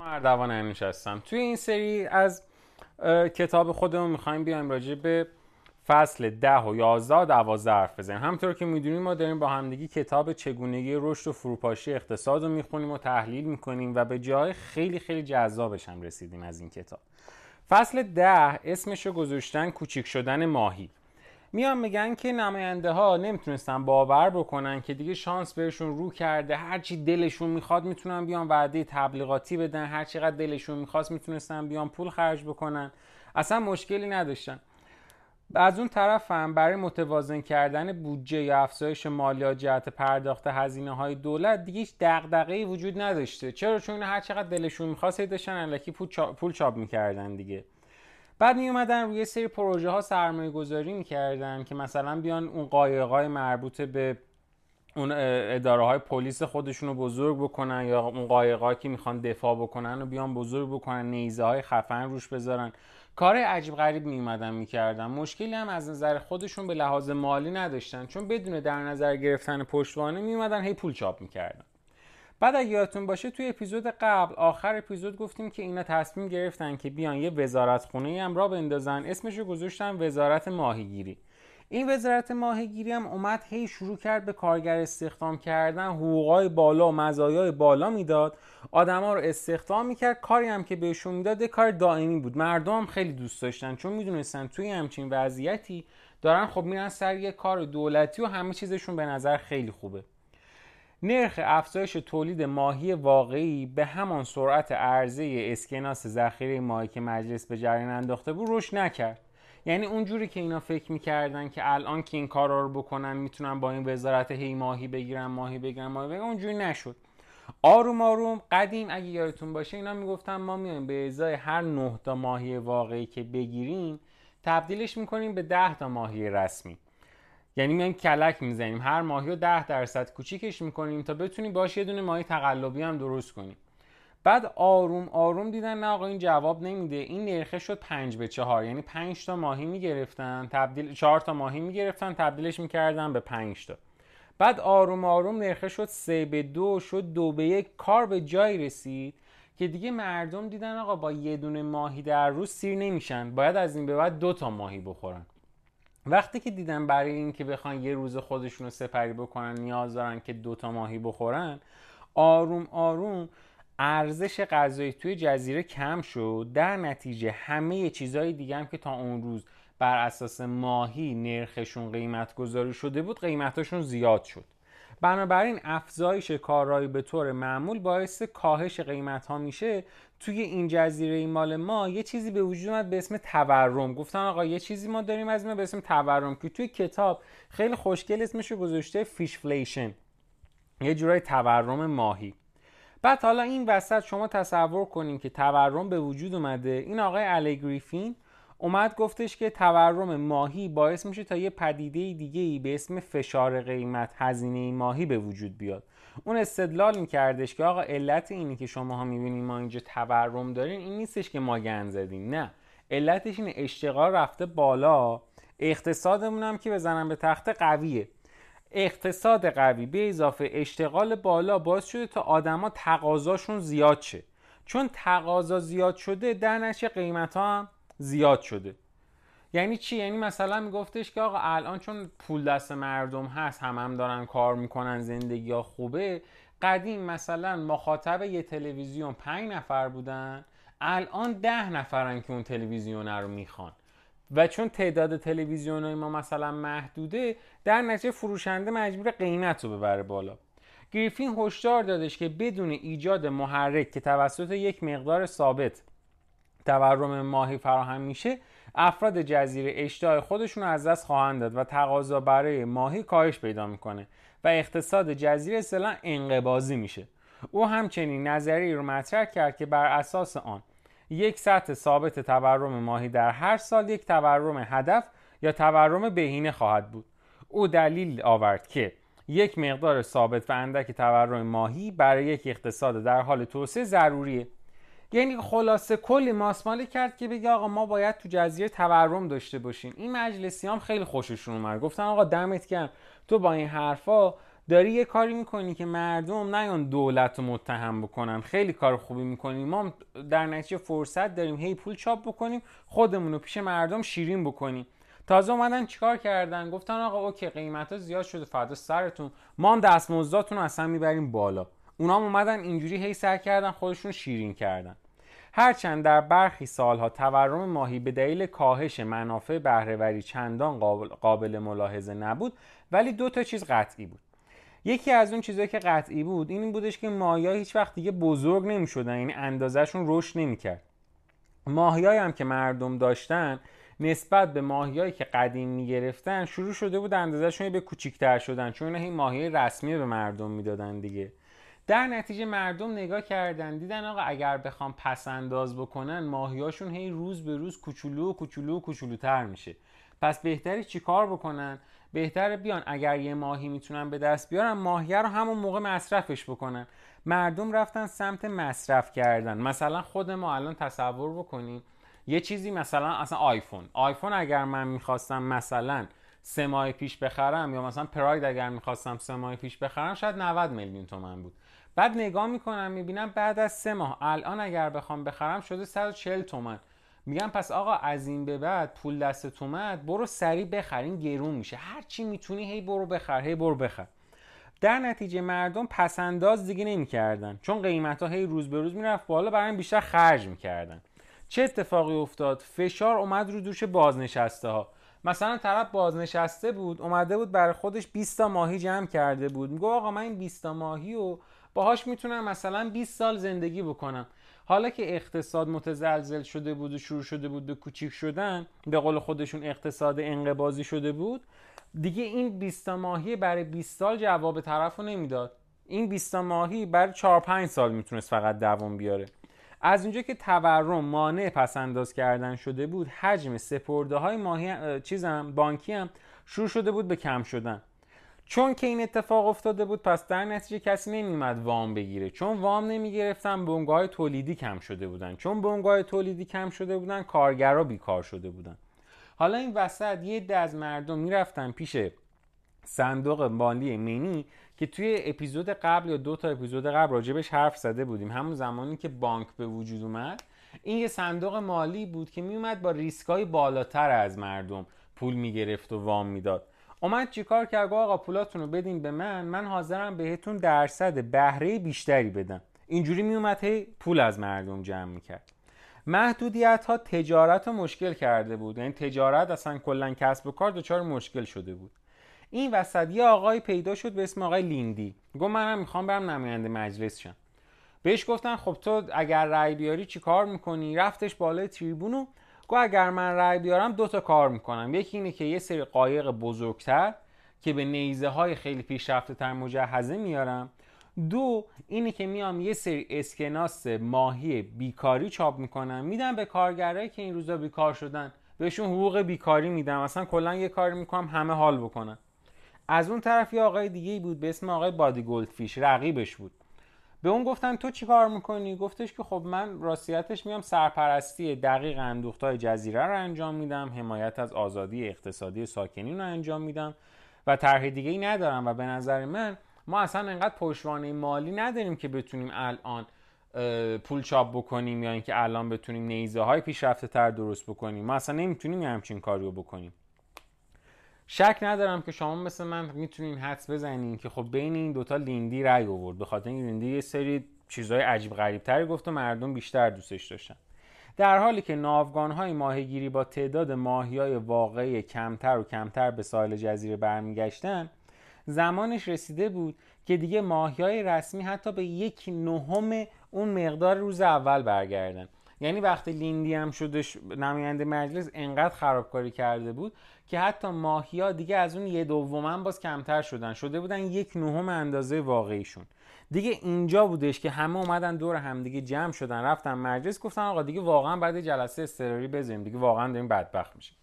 مردوان انوش هستم. توی این سری از کتاب خودمون می‌خوایم بیایم راجع به فصل ده و یازده و دوازده حرف بزنیم. همطور که می‌دونیم ما داریم با همدیگی کتاب چگونگی رشد و فروپاشی اقتصاد رو می‌خونیم و تحلیل می‌کنیم و به جای خیلی خیلی جذابش هم رسیدیم از این کتاب. فصل ده اسمش رو گذاشتن کوچیک شدن ماهی. میان میگن که نماینده ها نمی‌تونستن باور بکنن که دیگه شانس بهشون رو کرده هرچی دلشون می‌خواد می‌تونن بیان وعده تبلیغاتی بدن هر چقدر دلشون می‌خواست می‌تونستن بیان پول خرج بکنن. اصلا مشکلی نداشتن. از اون طرف هم برای متوازن کردن بودجه یا افزایش مالیات جهت پرداخت هزینه های دولت دیگه هیچ دغدغه‌ای وجود نداشته. چرا؟ چون هر چقدر دلشون می‌خواست داشتن الکی پول چاپ می‌کردن دیگه. بعد می اومدن روی سری پروژه ها سرمایه گذاری می‌کردن که مثلا بیان اون قایقای مربوط به اون اداره های پلیس خودشون رو بزرگ بکنن یا اون قایقایی که می‌خوان دفاع بکنن و بیان بزرگ بکنن نیزه های خفن روش بذارن. کار عجیب غریب میومدن می‌کردن. مشکلی هم از نظر خودشون به لحاظ مالی نداشتن چون بدون در نظر گرفتن پشتوانه میومدن هی پول چاپ می‌کردن. بعد اگه یادتون باشه توی اپیزود قبل آخر اپیزود گفتیم که اینا تصمیم گرفتن که بیان یه وزارت خونه هم را بندازن. اسمش رو گذاشتن وزارت ماهیگیری. این وزارت ماهیگیری هم اومد هی شروع کرد به کارگر استخدام کردن حقوقای بالا و مزایای بالا می‌داد. آدما رو استخدام می‌کرد. کاری هم که بهشون می‌داد کار دائمی بود. مردم هم خیلی دوست داشتن. چون می‌دونستن توی همچین وضعیتی دارن خب میرن سر یه کار دولتی و همه چیزشون به نظر خیلی خوبه. نرخ افزایش تولید ماهی واقعی به همان سرعت عرضه اسکناس ذخیره ماهی که مجلس به جریان انداخته بود رشد نکرد. یعنی اونجوری که اینا فکر می‌کردن که الان که این کارا رو بکنن می‌تونن با این وزارت هی ماهی بگیرن ماهی بگیرن ماهی بگیرن اونجوری نشد. آروم آروم قدیم اگه یادتون باشه اینا می‌گفتن ما میایم به ازای هر نه تا ماهی واقعی که بگیریم تبدیلش می‌کنیم به 10 تا ماهی رسمی. یعنی میایم کلک می‌زنیم. هر ماهی رو 10 درصد کوچیکش می‌کنیم تا بتونیم باش یه دونه ماهی تقلبی هم درست کنیم بعد آروم آروم دیدن نه آقا این جواب نمیده. این نرخه شد 5 به 4 یعنی 5 تا ماهی می‌گرفتن تبدیل 4 تا ماهی می‌گرفتن تبدیلش می‌کردن به 5 تا. بعد آروم آروم نرخه شد 3 به 2 شد 2 به 1 کار به جایی رسید که دیگه مردم دیدن آقا با یه دونه ماهی در روز سیر نمیشن. باید از این به بعد دو تا ماهی بخورن. وقتی که دیدن برای اینکه بخوان یه روز خودشون رو سپری بکنن نیاز دارن که دوتا ماهی بخورن آروم آروم ارزش غذایی توی جزیره کم شد. در نتیجه همه چیزهای دیگه هم که تا اون روز بر اساس ماهی نرخشون قیمت گذاری شده بود قیمتاشون زیاد شد. بنابراین افزایش کارایی به طور معمول باعث کاهش قیمت ها میشه. توی این جزیره مال ما یه چیزی به وجود اومد به اسم تورم. گفتن آقا یه چیزی ما داریم از به اسم تورم که توی کتاب خیلی خوشگل اسمش رو گذاشته fishflation یه جورای تورم ماهی. بعد حالا این وسط شما تصور کنین که تورم به وجود اومده. این آقای علی گریفین اومد گفتش که تورم ماهی باعث میشه تا یه پدیده دیگه ای به اسم فشار قیمت هزینه ماهی به وجود بیاد. اون استدلال میکردش که آقا علت اینی که شما ها می‌بینین ما اینجا تورم دارین این نیستش که ما گند زدیم. نه. علتش اینه اشتغال رفته بالا. اقتصادمون هم که بزنم به تخت قویه. اقتصاد قوی به اضافه اشتغال بالا باعث شده تا آدما تقاضاشون زیاد شه. چون تقاضا زیاد شده در نشه قیمت ها هم زیاد شده. یعنی چی؟ یعنی مثلا میگفتش که آقا الان چون پول دست مردم هست هم هم دارن کار می‌کنن زندگی ها خوبه. قدیم مثلا مخاطب یه تلویزیون پنج نفر بودن الان ده نفرن که اون تلویزیون رو می‌خوان. و چون تعداد تلویزیون های ما مثلا محدوده در نتیجه فروشنده مجبور قیمت رو ببره بالا. گریفین هشدار دادش که بدون ایجاد محرک که توسط یک مقدار ثابت تورم ماهی فراهم میشه افراد جزیره اشتهای خودشون از دست خواهند داد و تقاضا برای ماهی کاهش پیدا می‌کنه و اقتصاد جزیره اصطلاحا انقباضی میشه. او همچنین نظری رو مطرح کرد که بر اساس آن یک سطح ثابت تورم ماهی در هر سال یک تورم هدف یا تورم بهینه خواهد بود. او دلیل آورد که یک مقدار ثابت و اندک تورم ماهی برای یک اقتصاد در حال توسعه ضروریه. یعنی خلاصه کلی ماسمالی کرد که بگه آقا ما باید تو جزیره تورم داشته باشیم. این مجلسی هم خیلی خوششون اومد. گفتن آقا دمت گرم. تو با این حرفا داری یه کاری می‌کنی که مردم نیان دولت رو متهم بکنن. خیلی کار خوبی می‌کنیم. ما در نتیجه فرصت داریم. هی پول چاپ بکنیم. خودمون رو پیش مردم شیرین بکنیم. تازه اومدن چیکار کردن؟ گفتن آقا اوکی قیمت ها زیاد شده. فردا سرتون. ما هم دستمزداتون اصلا می‌بریم بالا. اونا هم اومدن اینجوری هی سر کردن خودشون شیرین کردن. هرچند در برخی سالها تورم ماهی به دلیل کاهش منافع بهرهوری چندان قابل, ملاحظه نبود ولی دو تا چیز قطعی بود. یکی از اون چیزهایی که قطعی بود این بودش که ماهی هیچ وقت دیگه بزرگ نمی شدن یعنی اندازهشون رشد نمی کرد ماهی هم که مردم داشتن نسبت به ماهیایی که قدیم می‌گرفتن شروع شده بود اندازهشون به کوچیکتر شدن چون این ماهی رسمی به مردم می‌دادن دیگه. در نتیجه مردم نگاه کردن دیدن آقا اگر بخوام پس انداز بکنن ماهیاشون هی روز به روز کوچولو و کوچولو و کوچولوتر میشه. پس بهتری چیکار بکنن؟ بهتر بیان اگر یه ماهی می‌تونن به دست بیارن ماهیه رو همون موقع مصرفش بکنن. مردم رفتن سمت مصرف کردن. مثلا خود ما الان تصور بکنیم یه چیزی مثلا اصلا آیفون. آیفون اگر من می‌خواستم مثلا سه ماه پیش بخرم یا مثلا پراید اگر می‌خواستم سه ماه پیش بخرم شاید 90 میلیون تومن بود. بعد نگاه می‌کنم می‌بینم بعد از سه ماه. الان اگر بخوام بخرم شده 140 تومن. میگم پس آقا از این به بعد پول دستت اومد برو سریع بخرین گرون میشه. هر چی می‌تونی هی برو بخر هی برو بخر. در نتیجه مردم پسنداز دیگه نمی‌کردن. چون قیمت ها هی روز به روز می‌رفت بالا برای بیشتر خرج می‌کردن. چه اتفاقی افتاد؟ فشار اومد رو دوش بازنشسته ها مثلا طرف بازنشسته بود اومده بود برای خودش 20 تا ماهی جمع کرده بود. میگه آقا من این 20 تا ماهی و باهاش می‌تونم مثلا 20 سال زندگی بکنم. حالا که اقتصاد متزلزل شده بود و شروع شده بود به کوچیک شدن به قول خودشون اقتصاد انقبازی شده بود دیگه این 20 ماهی برای 20 سال جواب طرف نمی‌داد. این 20 ماهی برای 4 5 سال می‌تونست فقط دوام بیاره. از اونجا که تورم مانع پس انداز کردن شده بود حجم سپرده های ماهی چیزم بانکی هم شروع شده بود به کم شدن. چون که این اتفاق افتاده بود پس در نتیجه کسی نمیومد وام بگیره. چون وام نمی‌گرفتن بنگاه تولیدی کم شده بودن. چون بنگاه تولیدی کم شده بودن کارگرا بیکار شده بودن. حالا این وسط یه عده از مردم می‌رفتن پیش صندوق مالی منی که توی اپیزود قبل یا دو تا اپیزود قبل راجبش حرف زده بودیم. همون زمانی که بانک به وجود اومد این یه صندوق مالی بود که میومد با ریسکای بالاتر از مردم پول می‌گرفت و وام می‌داد. اومد چیکار کرد؟ آقا پولاتون رو بدین به من من حاضرم بهتون درصد بهره بیشتری بدم. اینجوری میومد هی پول از مردم جمع می‌کرد. محدودیت ها تجارت رو مشکل کرده بود. یعنی تجارت اصلا کلا کسب و کار دچار مشکل شده بود. این وسط یه آقای پیدا شد به اسم آقای لیندی. گفت منم می‌خوام برم نماینده مجلس شم. بهش گفتن خب تو اگر رأی بیاری چی کار می‌کنی؟ رفتش بالای تریبونو گفت اگر من رأی بیارم دو تا کار می‌کنم. یکی اینه که یه سری قایق بزرگتر که به نیزه های خیلی پیشرفته تر مجهزه میارم. دو اینه که میام یه سری اسکناس ماهی بیکاری چاپ می‌کنم. میدم به کارگرایی که این روزا بیکار شدن. بهشون حقوق بیکاری میدم. اصلا کلا یه کاری می‌کنم همه حال بکنن. از اون طرف یه آقای دیگه بود به اسم آقای بادی گلدفیش. رقیبش بود. به اون گفتن تو چی کار می‌کنی؟ گفتش که خب من راستیتش میام سرپرستی دقیق اندوختای جزیره رو انجام میدم حمایت از آزادی اقتصادی ساکنین رو انجام میدم و طرح دیگه ای ندارم و به نظر من ما اصلا انقدر پشتوانه مالی نداریم که بتونیم الان پول چاپ بکنیم یا اینکه الان بتونیم نیزه های پیشرفته تر درست بکنیم. ما اصلا نمی‌تونیم همچین کاری رو بکنیم. شک ندارم که شما مثل من می‌تونین حدس بزنین که خب بین این دوتا لیندی رای آورد. به خاطر این لیندی یه سری چیزهای عجیب غریب تری گفت و مردم بیشتر دوستش داشتن. در حالی که ناوگان های ماهیگیری با تعداد ماهی های واقعی کمتر و کمتر به ساحل جزیره برمیگشتن زمانش رسیده بود که دیگه ماهی های رسمی حتی به یک نهم اون مقدار روز اول برگردن. یعنی وقتی لیندی هم شدش نماینده مجلس انقدر خرابکاری کرده بود که حتی ماهیا دیگه از اون یه دومن باز کمتر شدن. شده بودن یک نهم اندازه واقعیشون. دیگه اینجا بودش که همه اومدن دور همدیگه جمع شدن رفتن مجلس گفتن آقا دیگه واقعا بعد جلسه استراری بزنیم دیگه واقعا داریم بدبخت میشیم.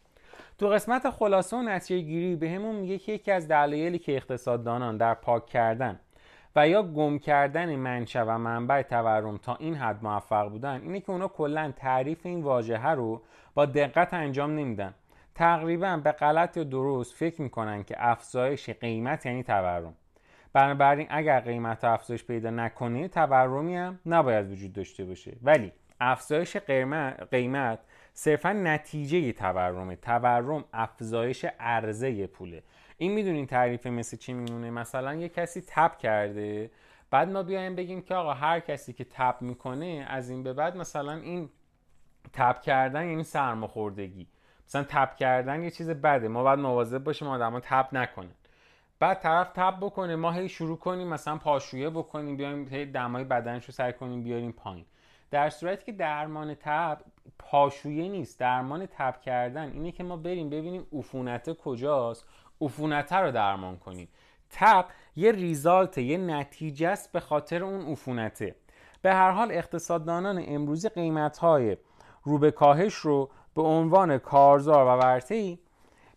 تو قسمت خلاصه و نتیجه گیری بهمون میگه که یکی از دلایلی که اقتصاددانان در پاک کردن و یا گم کردن منشأ و منبع تورم تا این حد موفق بودن اینه که اونا کلا تعریف این واژه رو با دقت انجام نمیدن. تقریبا به غلط یا درست فکر می‌کنن که افزایش قیمت یعنی تورم. بنابراین اگر قیمت افزایش پیدا نکنه تورمی هم نباید وجود داشته باشه. ولی افزایش قیمت صرفا نتیجه تورمه. تورم افزایش عرضه پوله. این می‌دونین تعریف مثل چی میمونه؟ مثلا یه کسی تپ کرده بعد ما بیایم بگیم که آقا هر کسی که تپ می‌کنه از این به بعد مثلا این تپ کردن یعنی سرماخوردگی. مثلا تپ کردن یه چیز بده ما باید مواظب باشیم آدما تپ نکنن. بعد طرف تپ بکنه ما هی شروع کنیم مثلا پاشویه بکنیم بیایم هی دمای بدنش رو سر کنیم بیاریم پایین. در صورتی که درمان تب پاشویه نیست درمان تب کردن اینه که ما بریم ببینیم عفونت کجاست. عفونت رو درمان کنیم تب یه ریزالت یه نتیجه است به خاطر اون عفونته. به هر حال اقتصاددانان امروزی قیمت های رو به کاهش رو به عنوان کارزار و ورطه‌ای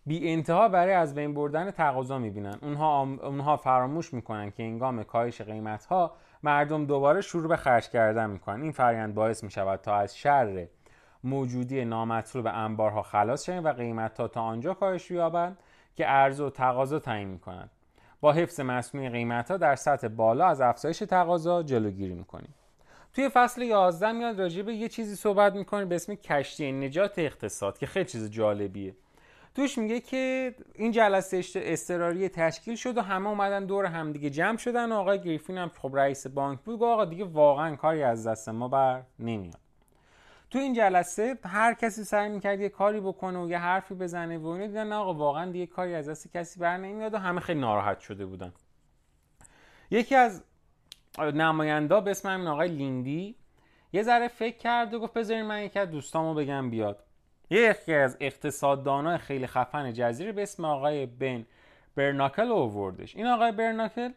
بی انتها برای از بین بردن تقاضا می‌بینن. اونها, اونها فراموش می‌کنن که انگام کاهش قیمت ها مردم دوباره شروع به خرج کردن می‌کنن. این فرایند باعث می‌شود تا از شر موجودی نامطلوب انبارها خلاص شویم و قیمت ها تا آنجا کاهش یابند که عرضه و تقاضا تعیین می‌کنند با حفظ مصنوعی قیمت ها در سطح بالا از افزایش تقاضا جلوگیری می‌کنیم. توی فصل 11 میاد راجع به یه چیزی صحبت می‌کنه به اسم کشتی نجات اقتصاد که خیلی چیز جالبیه. توش میگه که این جلسه استراری تشکیل شد و همه اومدن دور همدیگه جمع شدن. و آقای گریفین هم خب رئیس بانک بود. گفت آقا دیگه واقعا کاری از دست ما بر نمیاد. تو این جلسه هر کسی سعی می‌کرد یه کاری بکنه و یه حرفی بزنه و اینو دیدن آقا واقعا دیگه کاری از دست کسی بر نمیاد و همه خیلی ناراحت شده بودن. یکی از نماینده به اسم همین آقای لیندی یه ذره فکر کرد و گفت بذارین من یکی از دوستامو بگم بیاد. یکی از اقتصاددانای خیلی خفن جزیره به اسم آقای بن برناکل اووردش این آقای برناکل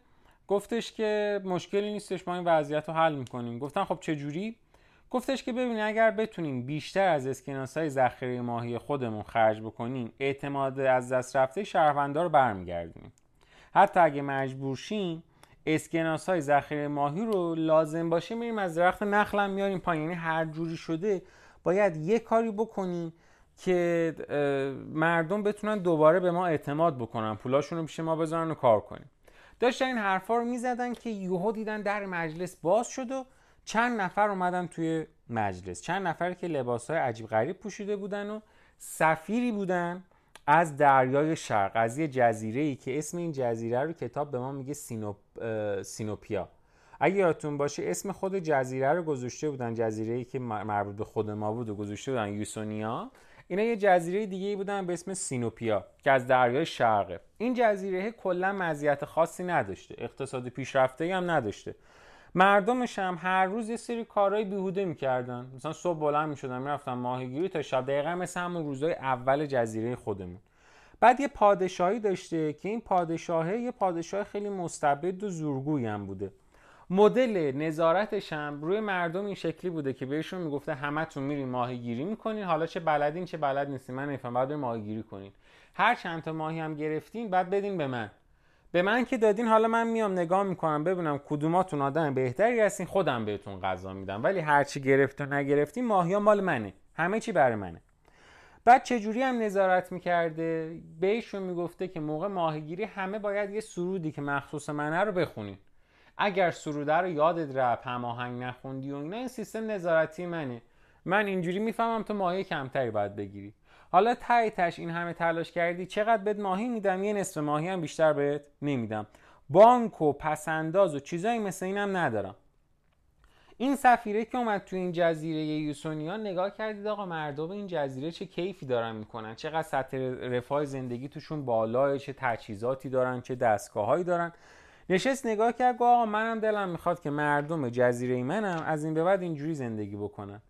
گفتش که مشکلی نیستش ما این وضعیت رو حل می‌کنیم. گفتن خب چه جوری گفتش که ببینید اگر بتونیم بیشتر از اسکناس های ذخیره ماهی خودمون خرج بکنیم اعتماد از دست رفته شهروندا رو برمیگردونیم. حتی اگه مجبور شیم اسکناس های ذخیره ماهی رو لازم باشه میریم از درخت نخلم میاریم پایین. یعنی هر جوری شده باید یه کاری بکنیم که مردم بتونن دوباره به ما اعتماد بکنن. پولاشون رو پیش ما بذارن و کار کنیم. داشتن این حرفا رو می‌زدن که یوهو دیدن در مجلس باز شد و چند نفر اومدن توی مجلس. چند نفر که لباس های عجیب غریب پوشیده بودن و سفیری بودن از دریای شرق از یه جزیره ای که اسم این جزیره رو کتاب به ما میگه سینوپ، سینوپیا. اگه یادتون باشه اسم خود جزیره رو گذاشته بودن جزیره ای که مربوط به خود ما بود و گذاشته بودن یوسونیا. اینا یه جزیره دیگه ای بودن به اسم سینوپیا که از دریای شرقه. این جزیره کلا مزیت خاصی نداشته. اقتصاد پیشرفته هم نداشته. مردمش هم هر روز یه سری کارهای بیهوده می‌کردن. مثلا صبح بلند می‌شدن می‌رفتن ماهیگیری تا شب. دقیقا مثل همون روزهای اول جزیره خودمون. بعد یه پادشاهی داشته که این پادشاهه یه پادشاه خیلی مستبد و زورگویی هم بوده. مدل نظارتش هم روی مردم این شکلی بوده که بهشون می‌گفته همتون میرین ماهیگیری می‌کنین. حالا چه بلدین چه بلد نیستین. من نمیفهم. بعد ماهیگیری کنین. هر چند تا ماهی هم گرفتین بعد بدین به من. به من که دادین حالا من میام نگاه می‌کنم ببینم کدوماتون آدم بهتری هستین خودم بهتون غذا میدم. ولی هرچی گرفت و نگرفتین ماهی مال منه. همه چی برای منه. بعد چجوری هم نظارت می‌کرده؟ بهشون می‌گفته که موقع ماهیگیری همه باید یه سرودی که مخصوص منه رو بخونین. اگر سروده رو یادت رفت هماهنگ نخوندی و اینا این سیستم نظارتی منه. من اینجوری می‌فهمم تو ماهی کمتری باید بگیری. حالا تای تش این همه تلاش کردی چقدر بهت ماهی میدم؟ یه نصف ماهی هم بیشتر بهت نمیدم. بانک و پسنداز و چیزایی مثل اینم ندارم. این سفیره که اومد تو این جزیره یوسونیا نگاه کردید آقا مردم این جزیره چه کیفی دارن می‌کنن؟ چقدر سطح رفاه زندگی توشون بالاه؟ چه تجهیزاتی دارن؟ چه دستگاههایی دارن؟ نشست نگاه کرد گفت آقا منم دلم می‌خواد که مردم جزیره منم از این به بعد اینجوری زندگی بکنن.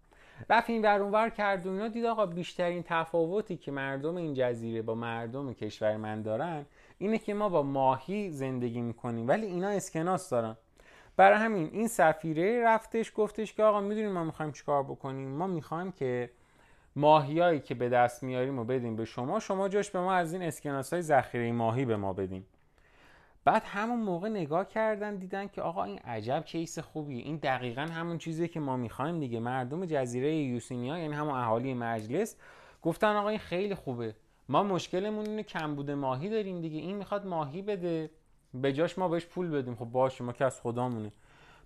رفت این ور کرد و اینا. دید آقا بیشترین تفاوتی که مردم این جزیره با مردم کشور من دارن اینه که ما با ماهی زندگی می‌کنیم. ولی اینا اسکناس دارن. برای همین این سفیره رفتش گفتش که آقا می‌دونیم ما می‌خوایم چیکار بکنیم؟ ما می‌خوایم که ماهیایی که به دست میاریم و بدیم به شما شما جاش به ما از این اسکناس های ذخیره ماهی به ما بدیم بعد همون موقع نگاه کردن دیدن که آقا این عجب کیس خوبیه. این دقیقا همون چیزی که ما می‌خوایم دیگه. مردم جزیره یوسینیا یعنی همون اهالی مجلس گفتن آقا این خیلی خوبه. ما مشکلمون اینه کمبود ماهی داریم دیگه. این می‌خواد ماهی بده. به جاش ما بهش پول بدیم. خب باشه ما که از خدامونه.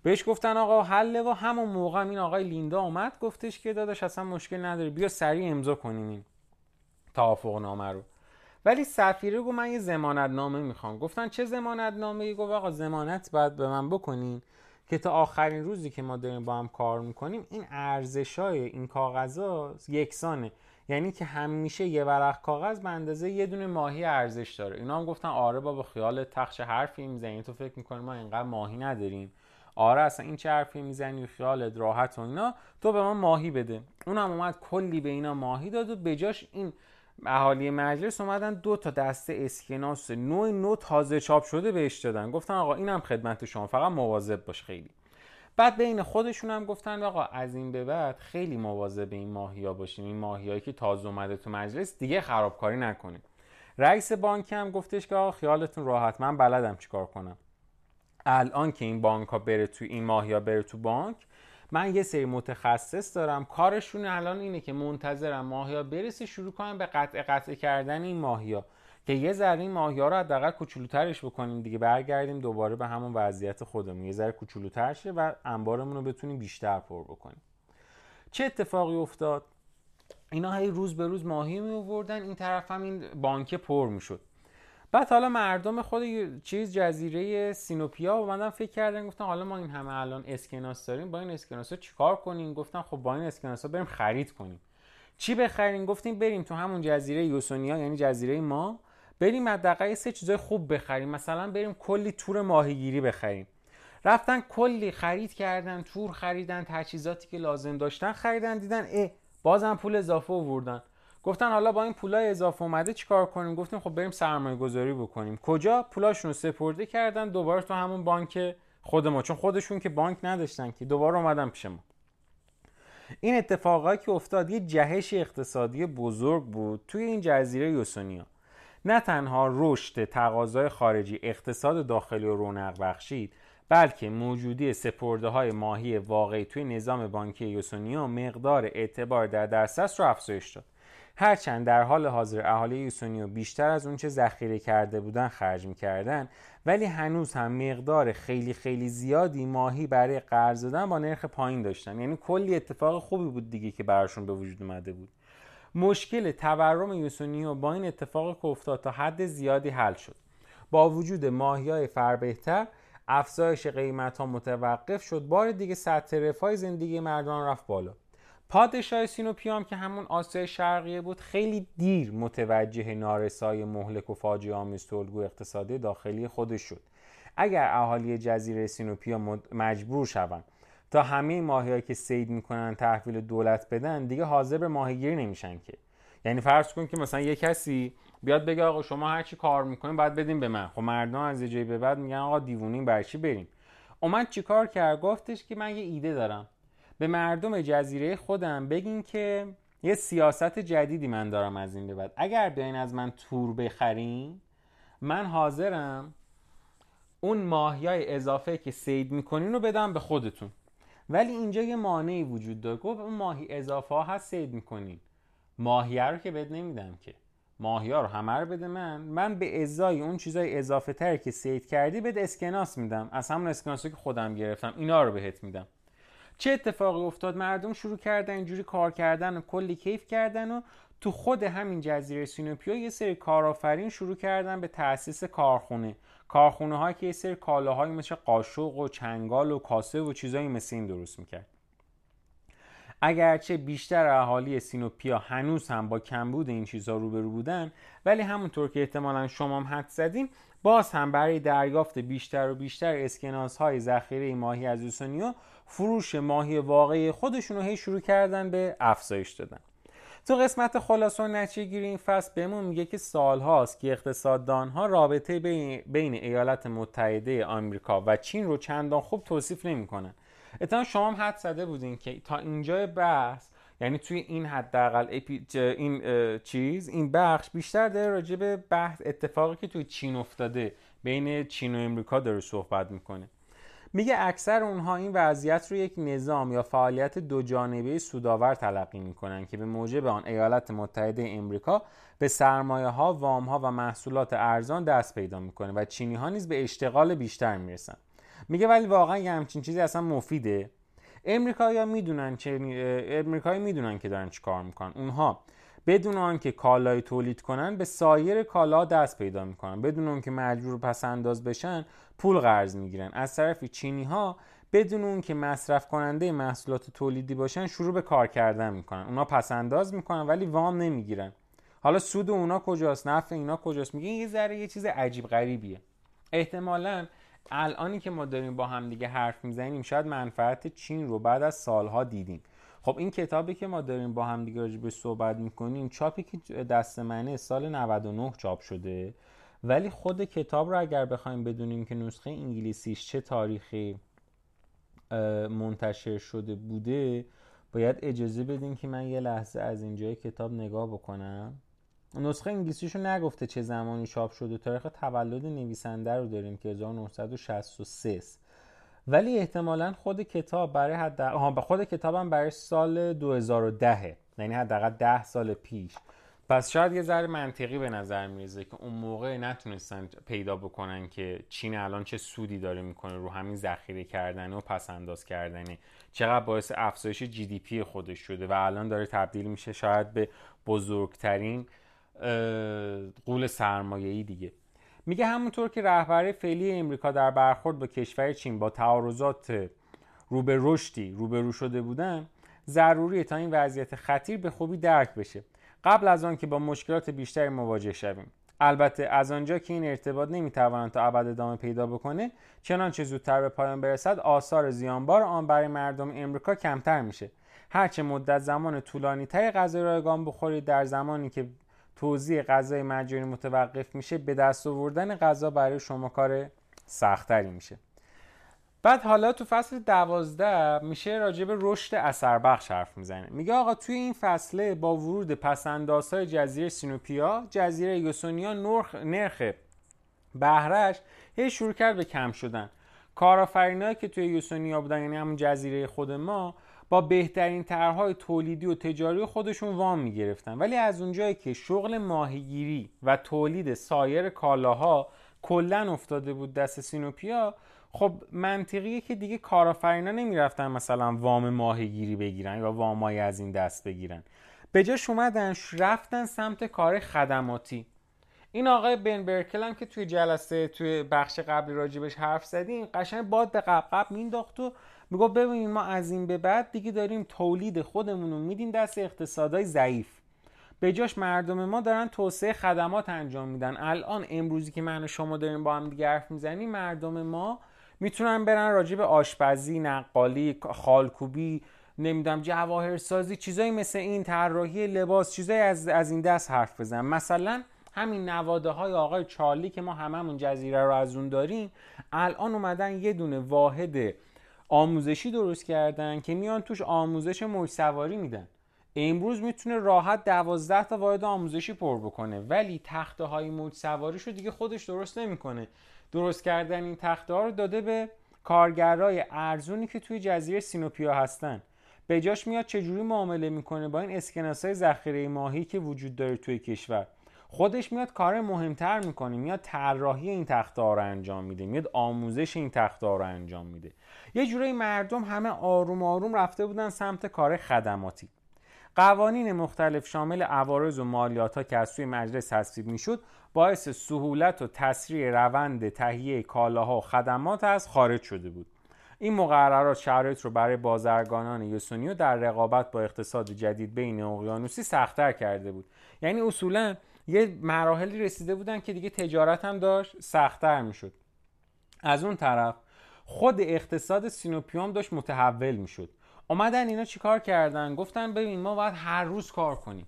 بهش گفتن آقا حله و همون موقع این آقای لیندا اومد گفتش که داداش اصلا مشکل نداره. بیا سریع امضا کنیم این توافق نامه رو. ولی سفیره گفت من یه زمانت نامه می‌خوام. گفتن چه زمانت نامه گفت آقا زمانت باید به من بکنین که تا آخرین روزی که ما داریم با هم کار می‌کنیم این ارزش های این کاغذها یکسانه. یعنی که همیشه یه ورق کاغذ به اندازه یه دونه ماهی ارزش داره. اینا هم گفتن آره بابا خیال تخش حرفی می‌زنی. تو فکر می‌کنی ما اینقدر ماهی نداریم. آره اصلا این چه حرفی می‌زنی خیالت راحت و اینا تو به ما ماهی بده. اونم اومد کلی به اینا ماهی داد و بجاش این اهالی مجلس اومدن دو تا دسته اسکناس نوع نو تازه چاپ شده بهش دادن. گفتن آقا اینم خدمت شما فقط مواظب باش خیلی. بعد بین خودشون هم گفتن آقا از این به بعد خیلی مواظب این ماهیا باشیم. این ماهیایی که تازه اومده تو مجلس دیگه خرابکاری نکنیم رئیس بانک هم گفتش که آقا خیالتون راحت من بلدم چیکار کنم. الان که این بانک ها بره تو این ماهیا بره تو بانک من یه سری متخصص دارم کارشون الان اینه که منتظرم ماهیا برسه شروع کنم به قطع قطع کردن این ماهیا. که یه ذره این ماهیا رو حداقل کوچولوترش بکنیم دیگه برگردیم دوباره به همون وضعیت خودمون. یه ذره کوچولوتر شه و انبارمون رو بتونیم بیشتر پر بکنیم. چه اتفاقی افتاد؟ اینا هی روز به روز ماهی می آوردن این طرف هم این بانک پر می‌شد. بعد حالا مردم خود چیز جزیره سینوپیا اومدن فکر کردن گفتن حالا ما این همه الان اسکناس داریم با این اسکناس ها چیکار کنیم؟ گفتن خب با این اسکناس ها بریم خرید کنیم. چی بخریم؟ گفتیم بریم تو همون جزیره یوسونیا یعنی جزیره ما بریم حداقل سه چیزای خوب بخریم. مثلا بریم کلی تور ماهیگیری بخریم. رفتن کلی خرید کردن تور خریدن تجهیزاتی که لازم داشتن خریدن دیدن اه بازم پول اضافه آوردن. گفتن حالا با این پولای اضافه اومده چیکار کنیم؟ گفتیم خب بریم سرمایه گذاری بکنیم. کجا؟ پولاشون رو سپرده کردن دوباره تو همون بانک خود ما. چون خودشون که بانک نداشتن که دوباره اومدن پیش ما. این اتفاقایی که افتاد یه جهش اقتصادی بزرگ بود توی این جزیره یوسونیا. نه تنها رشد تقاضای خارجی اقتصاد داخلی و رونق بخشید بلکه موجودی سپرده های ماهی واقعی توی نظام بانکی یوسونیا مقدار اعتبار در دسترس رو افزایش داد. هرچند در حال حاضر اهالی یوسونیو بیشتر از اونچه ذخیره کرده بودن خرج می‌کردن ولی هنوز هم مقدار خیلی خیلی زیادی ماهی برای قرض دادن با نرخ پایین داشتن. یعنی کلی اتفاق خوبی بود دیگه که براشون به وجود اومده بود. مشکل تورم یوسونیو با این اتفاق که افتاد تا حد زیادی حل شد. با وجود ماهی های فربهتر افزایش قیمت ها متوقف شد. بار دیگه سطح رفاه زندگی مردان رفت بالا. پادشاه سینوپیام که همون آسیای شرقیه بود خیلی دیر متوجه نارسای مهلک و فاجعه آمیز تولگو اقتصادی داخلی خودش شد. اگر اهالی جزیره سینوپیا مجبور شوند تا همه ماهیایی که سید می‌کنن تحویل دولت بدن دیگه حاضر به ماهیگیری نمیشن که. یعنی فرض کن که مثلا یه کسی بیاد بگه آقا شما هر چی کار می‌کنین باید بدین به من. خب مردم از یه به بعد میگن آقا دیوونین بر چی بریم اومد چیکار کرد؟ گفتش که من یه ایده دارم. به مردم جزیره خودم بگین که یه سیاست جدیدی من دارم از این به بعد. اگر بیاین از من تور بخرین من حاضرم اون ماهیای اضافه که سید می‌کنین رو بدم به خودتون. ولی اینجا یه مانعی وجود داره. گفت اون ماهی اضافه ها هست سید می‌کنین. ماهیه رو که بد نمیدم که. ماهیا رو همه رو بده من. من به ازای اون چیزای اضافه تری که سید کردی بده اسکناس میدم. از همون اسکناسی که خودم گرفتم اینا رو بهت میدم. چه اتفاقی افتاد؟ مردم شروع کردن اینجوری کار کردن و کلی کیف کردن و تو خود همین جزیره سینوپیا یه سری کارآفرین شروع کردن به تاسیس کارخونه. کارخونه که یه سری کالاهایی مثل قاشق و چنگال و کاسه و چیزایی مثل این درست می‌کرد. اگرچه بیشتر اهالی سینوپیا هنوز هم با کمبود این چیزها روبرو بودن ولی همونطور که احتمالا شما هم حد زدین باز هم برای دریافت بیشتر و بیشتر اسکناس های ذخیره ماهی از اوسونیا فروش ماهی واقعی خودشون رو هی شروع کردن به افزایش دادن. تو قسمت خلاصه و نتیجه گیری این فصل بهمون میگه که سال هاست که اقتصاددان ها رابطه بین ایالات متحده آمریکا و چین رو چندان خوب توصیف نمی‌کنن. اتفاقا شما هم حد زده بودین که تا اینجای بحث یعنی توی این حداقل این چیز این بخش بیشتر داره راجع به بحث اتفاقی که توی چین افتاده بین چین و امریکا داره صحبت می‌کنه. میگه اکثر اونها این وضعیت رو یک نظام یا فعالیت دو جانبه سودآور تلقی می‌کنن که به موجب آن ایالات متحده امریکا به سرمایه ها، وام ها و محصولات ارزان دست پیدا می‌کنه و چینی ها نیز به اشتغال بیشتر می‌رسن. میگه ولی واقعا یه همچین چیزی اصلا مفیده. امریکایی می‌دونن چه امریکایی می‌دونن که دارن چیکار می‌کنن. اونها بدون آنکه کالای تولید کنن به سایر کالا دست پیدا می‌کنن. بدون آنکه مجبور پس انداز بشن پول قرض می‌گیرن. از طرف چینی ها بدون اون که مصرف کننده محصولات تولیدی باشن شروع به کار کردن می‌کنن. اونا پس انداز می‌کنن ولی وام نمی‌گیرن. حالا سود اونا کجاست؟ نفع اینا کجاست؟ میگه یه ذره یه چیز عجیب غریبیه. احتمالا الانی که ما داریم با هم دیگه حرف می‌زنیم شاید منفعت چین رو بعد از سالها دیدیم. خب این کتابی که ما داریم با هم دیگه به صحبت می‌کنیم چاپی که دست منه سال 99 چاپ شده. ولی خود کتاب رو اگر بخوایم بدونیم که نسخه انگلیسیش چه تاریخی منتشر شده بوده باید اجازه بدیم که من یه لحظه از اینجای کتاب نگاه بکنم. نسخه انگلیسیشو نگفته چه زمانی چاپ شده. تاریخ تولد نویسنده رو داریم که 1963 ولی احتمالا خود کتاب برای حد آها خود کتابم برای سال 2010 یعنی حداقل 10 سال پیش. پس شاید یه ذره منطقی به نظر می‌رسه که اون موقع نتونستن پیدا بکنن که چین الان چه سودی داره می‌کنه رو همین ذخیره کردن و پس انداز کردنه. چقدر باعث افزایش جی دی پی خودش شده و الان داره تبدیل میشه شاید به بزرگترین قول سرمایه‌ای دیگه. میگه همونطور که رهبر فعلی امریکا در برخورد با کشور چین با تعارضات رو به رشدی روبرو شده بودن ضروری تا این وضعیت خطیر به خوبی درک بشه. قبل از آن که با مشکلات بیشتری مواجه شویم. البته از آنجا که این ارتباط نمی‌تواند تا ابد ادامه پیدا بکنه چنانچه زودتر به پایان برسد آثار زیانبار آن برای مردم امریکا کمتر میشه. هرچه مدت زمان طولانی تری غذای رایگان بخورید در زمانی که توزیع غذای مجانی متوقف میشه به دست آوردن غذا برای شما کار سختتری میشه. بعد حالا تو فصل دوازده میشه راجع به رشد اثر بخش حرف می‌زنه. میگه آقا توی این فصله با ورود پسندازهای جزیره سینوپیا جزیره یوسونیا نرخ نرخ بهرش هی شروع کرد به کم شدن. کارآفرینایی که توی یوسونیا بودن یعنی همون جزیره خود ما با بهترین طرحهای تولیدی و تجاری خودشون وام می‌گرفتن. ولی از اونجایی که شغل ماهیگیری و تولید سایر کالاها کلا افتاده بود دست سینوپیا خب منطقیه که دیگه کارآفرینا نمی‌رفتن مثلا وام ماهیگیری بگیرن یا وامای از این دست بگیرن. به جاش اومدن رفتن سمت کار خدماتی. این آقای بن برکل هم که توی جلسه توی بخش قبلی راجبش حرف زدیم قشنگ باد به قبقب مینداخت و میگو ببینید ما از این به بعد دیگه داریم تولید خودمون رو میدیم دست اقتصادای ضعیف. به جاش مردم ما دارن توسعه خدمات انجام میدن. الان امروزی که من و شما داریم با هم دیگه حرف می‌زنیم مردم ما می‌تونن برن راجع به آشپزی نقالی خالکوبی نمی‌دونم جواهرسازی چیزایی مثل این طراحی لباس چیزایی از, از این دست حرف بزنن. مثلا همین نواده های آقای چارلی که ما هممون جزیره رو از اون داریم الان اومدن یه دونه واحد آموزشی درست کردن که میان توش آموزش موج سواری میدن. امروز می‌تونه راحت دوازده تا واحد آموزشی پر بکنه ولی تخته های موج سواری رو دیگه خودش درست نمی‌کنه. درست کردن این تخته ها رو داده به کارگرای ارزونی که توی جزیره سینوپیا هستن. به جاش میاد چجوری معامله می‌کنه با این اسکناس های ذخیره ماهی که وجود داره توی کشور. خودش میاد کار مهمتر می‌کنه میاد طراحی این تخته ها رو انجام میده میاد آموزش این تخته ها رو انجام میده. یه جورایی مردم همه آروم آروم رفته بودن سمت کار خدماتی. قوانین مختلف شامل عوارض و مالیات ها که از سوی مجلس تصویب می‌شد باعث سهولت و تسریع روند تهیه کالاها و خدمات از خارج شده بود. این مقررات شرایط رو برای بازرگانان یوسونیو در رقابت با اقتصاد جدید بین اقیانوسی سختتر کرده بود. یعنی اصولا یه مراحلی رسیده بودن که دیگه تجارت هم داشت سختتر می‌شد. از اون طرف خود اقتصاد سینوپیوم داشت متحول می‌شد. اومدن اینا چیکار کردن؟ گفتن ببین ما باید هر روز کار کنیم.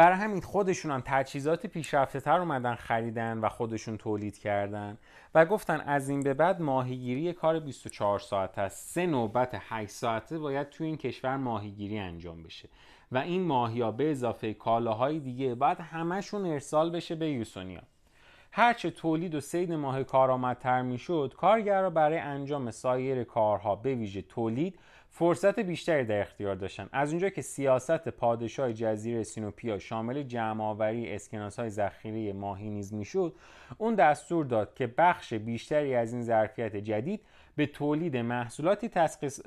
برای همین خودشون هم تجهیزات پیشرفته تر اومدن خریدن و خودشون تولید کردن و گفتن از این به بعد ماهیگیری کار 24 ساعت است. سه نوبت 8 ساعته باید تو این کشور ماهیگیری انجام بشه و این ماهیا به اضافه کالاهای دیگه باید همشون ارسال بشه به یوسونیا. هرچه تولید و سید ماهی کارآمدتر می‌شد کارگرها برای انجام سایر کارها به ویژه تولید فرصت بیشتری در اختیار داشتن. از اونجا که سیاست پادشاه جزیره سینوپیا شامل جمعآوری اسکناس های ذخیره ماهی نیز می‌شد اون دستور داد که بخش بیشتری از این ظرفیت جدید به تولید محصولاتی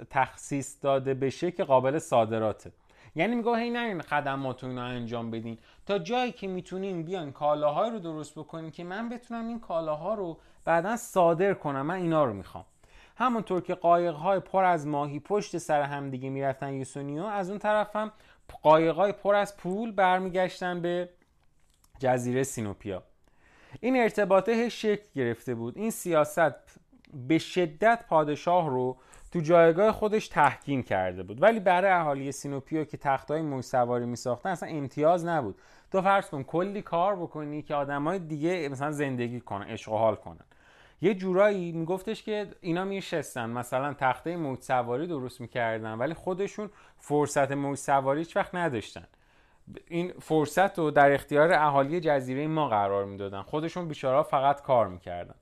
تخصیص داده بشه که قابل صادراته. یعنی میگه هی نرین خدمات رو انجام بدین. تا جایی که می‌تونین بیان کالاهای رو درست بکنین که من بتونم این کالاها رو بعدا صادر کنم. من اینا رو می‌خوام. همونطور که قایق های پر از ماهی پشت سر همدیگه می‌رفتن یوسونیا از اون طرف هم قایق های پر از پول برمیگشتن به جزیره سینوپیا. این ارتباطه شکل گرفته بود. این سیاست به شدت پادشاه رو تو جایگاه خودش تحکیم کرده بود. ولی برای اهالی سینوپیا که تختای موج سواری می ساختن اصلا امتیاز نبود. تو فرض کن کلی کار بکنی که آدمای دیگه مثلا زندگی کنن اشغال کنن. یه جورایی میگفتش که اینا میشستن مثلا تخته موج سواری درست می‌کردن ولی خودشون فرصت موج سواری هیچ وقت نداشتن. این فرصت رو در اختیار اهالی جزیره ما قرار می‌دادن. خودشون بیچارا فقط کار می‌کردن.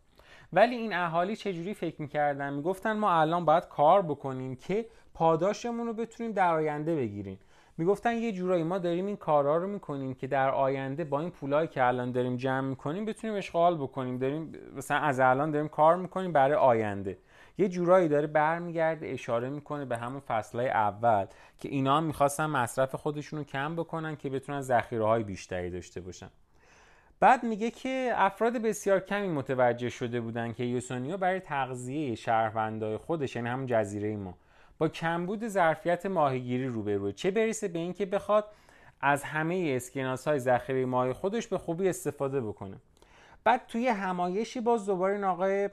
ولی این اهالی چجوری فکر می‌کردن؟ می‌گفتن ما الان باید کار بکنیم که پاداشمون رو بتونیم در آینده بگیریم. می‌گفتن یه جورایی ما داریم این کارا رو می‌کنیم که در آینده با این پولایی که الان داریم جمع می‌کنیم بتونیم اشغال بکنیم. داریم مثلا از الان داریم کار می‌کنیم برای آینده. یه جورایی داره برمیگرده اشاره می‌کنه به همون فصلهای اول که اینا هم می‌خواستن مصرف خودشون رو کم بکنن که بتونن ذخیره های بیشتری داشته باشن. بعد میگه که افراد بسیار کمی متوجه شده بودن که یوسونیو برای تغذیه شهروندای خودش یعنی همون جزیره ما با کمبود ظرفیت ماهیگیری روبروه چه برسه به اینکه بخواد از همه اسکناس های ذخیره ماهی خودش به خوبی استفاده بکنه. بعد توی همایشی باز دوباره این آقای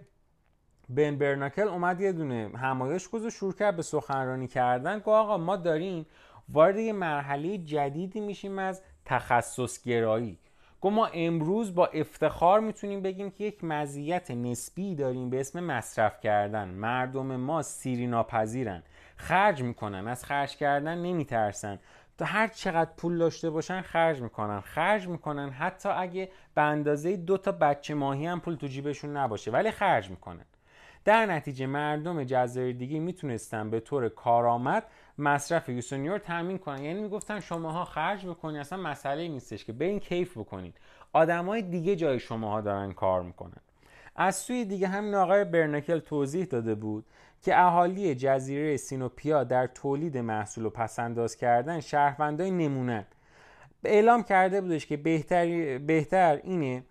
بن برناکل اومد یه دونه همایش گذاشت شروع کرد به سخنرانی کردن. گفت آقا ما داریم وارد یه مرحله جدیدی میشیم از تخصص گرایی گفت ما امروز با افتخار می‌تونیم بگیم که یک مزیت نسبی داریم به اسم مصرف کردن. مردم ما سیری ناپذیرن خرج می‌کنن. از خرج کردن نمیترسن. تا هر چقدر پول داشته باشن خرج می‌کنن. خرج می‌کنن حتی اگه به اندازه دو تا بچه ماهی هم پول تو جیبشون نباشه. ولی خرج می‌کنن. در نتیجه مردم جزایر دیگه می‌تونستن به طور کارآمد مصرف یوسونیور تامین کنن. یعنی می‌گفتن شماها خرج بکنید اصلا مسئله نیستش که به این کیف بکنید. آدمای دیگه جای شماها دارن کار می‌کنن. از سوی دیگه همین آقای برنکل توضیح داده بود که اهالی جزیره سینوپیا در تولید محصول و پسنداز کردن شهروندای نمونن اعلام کرده بودش که بهتر, بهتر اینه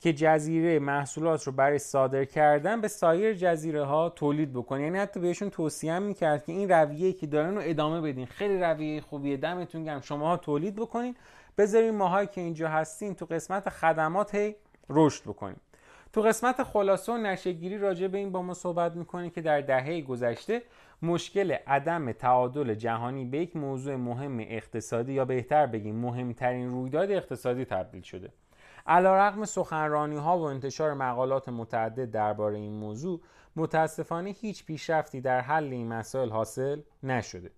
که جزیره محصولات رو برای صادر کردن به سایر جزیره ها تولید بکنه. یعنی حتی بهشون توصیه می‌کرد که این رویه که دارن رو ادامه بدین. خیلی رویه خوبیه. دمتون گرم. شماها تولید بکنین. بذارین ماهایی که اینجا هستین تو قسمت خدمات رشد بکنین. تو قسمت خلاصه و نشگیری راجع به این با ما صحبت می‌کنیم که در دهه گذشته مشکل عدم تعادل جهانی به یک موضوع مهم اقتصادی یا بهتر بگیم مهمترین رویداد اقتصادی تبدیل شده. رقم سخنرانی ها و انتشار مقالات متعدد درباره این موضوع متاسفانه هیچ پیشرفتی در حل این مسائل حاصل نشده.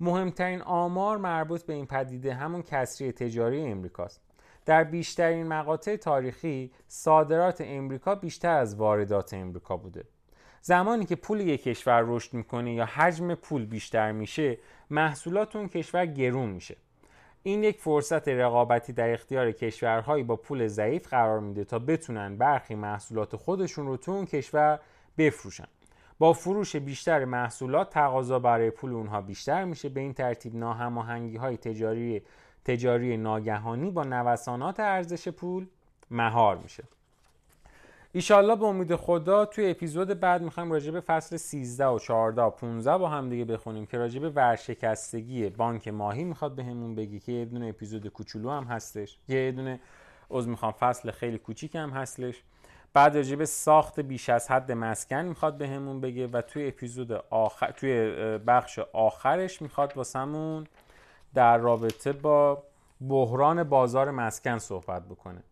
مهمترین آمار مربوط به این پدیده همون کسری تجاری امریکاست. در بیشترین مقاطع تاریخی صادرات امریکا بیشتر از واردات امریکا بوده. زمانی که پول یک کشور رشد می‌کنه یا حجم پول بیشتر میشه محصولات اون کشور گرون میشه. این یک فرصت رقابتی در اختیار کشورهایی با پول ضعیف قرار میده تا بتونن برخی محصولات خودشون رو تو اون کشور بفروشن. با فروش بیشتر محصولات تقاضا برای پول اونها بیشتر میشه. به این ترتیب ناهماهنگی های تجاری تجاری ناگهانی با نوسانات ارزش پول مهار میشه. ایشالله به امید خدا توی اپیزود بعد می‌خوایم راجع به فصل 13 و 14 و 15 با هم دیگه بخونیم که راجع به ورشکستگی بانک ماهی می‌خواد بهمون به بگی که یه دونه اپیزود کوچولو هم هستش. یه دونه از می‌خوام فصل خیلی کوچیک هم هستش. بعد راجع به ساخت بیش از حد مسکن می‌خواد بهمون به بگه و توی اپیزود آخر توی بخش آخرش می‌خواد واسمون در رابطه با بحران بازار مسکن صحبت بکنه.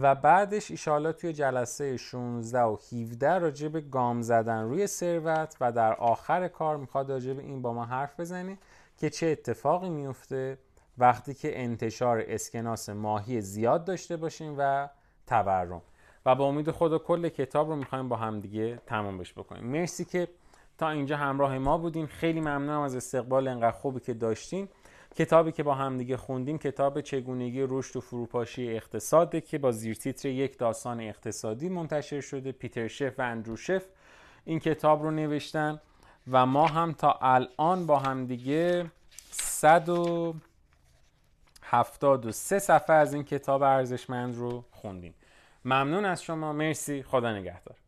و بعدش ایشالا توی جلسه 16 و 17 راجع به گام زدن روی ثروت و در آخر کار می‌خواد راجع به این با ما حرف بزنه که چه اتفاقی میفته وقتی که انتشار اسکناس ماهی زیاد داشته باشیم و تورم. و با امید خدا کل کتاب رو می‌خوایم با همدیگه تمامش بکنیم. مرسی که تا اینجا همراه ما بودین. خیلی ممنونم از استقبال. انقدر خوبی که داشتین. کتابی که با همدیگه خوندیم کتاب چگونگی رشد و فروپاشی اقتصاده که با زیرتیتر یک داستان اقتصادی منتشر شده پیتر شف و اندرو شف. این کتاب رو نوشتن و ما هم تا الان با همدیگه 173 صفحه از این کتاب ارزشمند رو خوندیم. ممنون از شما. مرسی. خدا نگهدار.